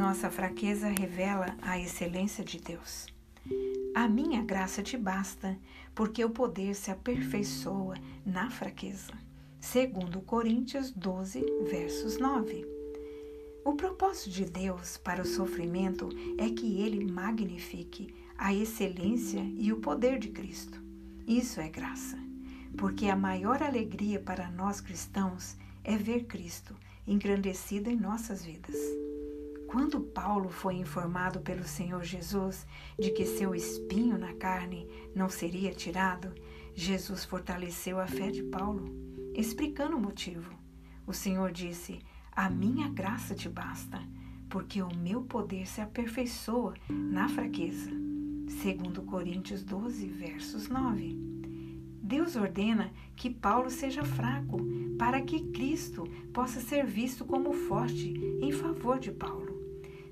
Nossa fraqueza revela a excelência de Deus. A minha graça te basta, porque o poder se aperfeiçoa na fraqueza. Segundo Coríntios 12, versos 9. O propósito de Deus para o sofrimento é que ele magnifique a excelência e o poder de Cristo. Isso é graça, porque a maior alegria para nós cristãos é ver Cristo engrandecido em nossas vidas. Quando Paulo foi informado pelo Senhor Jesus de que seu espinho na carne não seria tirado, Jesus fortaleceu a fé de Paulo, explicando o motivo. O Senhor disse: A minha graça te basta, porque o meu poder se aperfeiçoa na fraqueza. Segundo Coríntios 12, versos 9. Deus ordena que Paulo seja fraco, para que Cristo possa ser visto como forte em favor de Paulo.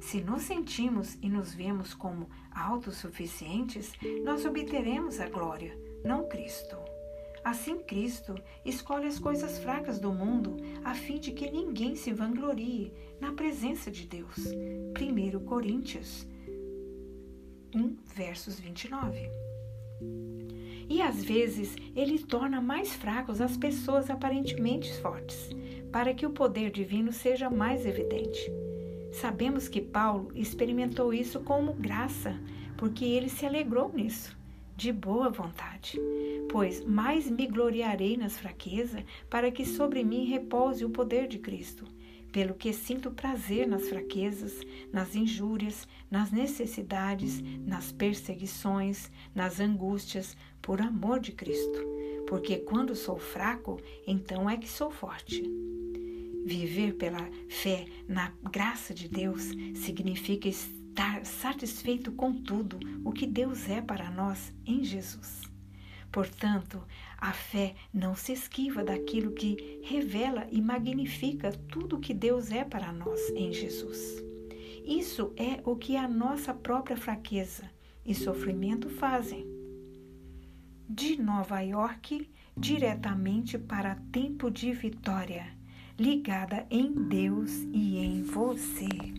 Se nos sentimos e nos vemos como autossuficientes, nós obteremos a glória, não Cristo. Assim, Cristo escolhe as coisas fracas do mundo a fim de que ninguém se vanglorie na presença de Deus. 1 Coríntios 1, versos 29. E às vezes ele torna mais fracos as pessoas aparentemente fortes, para que o poder divino seja mais evidente. Sabemos que Paulo experimentou isso como graça, porque ele se alegrou nisso, de boa vontade. Pois mais me gloriarei nas fraquezas, para que sobre mim repouse o poder de Cristo. Pelo que sinto prazer nas fraquezas, nas injúrias, nas necessidades, nas perseguições, nas angústias, por amor de Cristo. Porque quando sou fraco, então é que sou forte. Viver pela fé na graça de Deus significa estar satisfeito com tudo o que Deus é para nós em Jesus. Portanto, a fé não se esquiva daquilo que revela e magnifica tudo o que Deus é para nós em Jesus. Isso é o que a nossa própria fraqueza e sofrimento fazem. De Nova York, diretamente para Tempo de Vitória ligada em Deus e em você.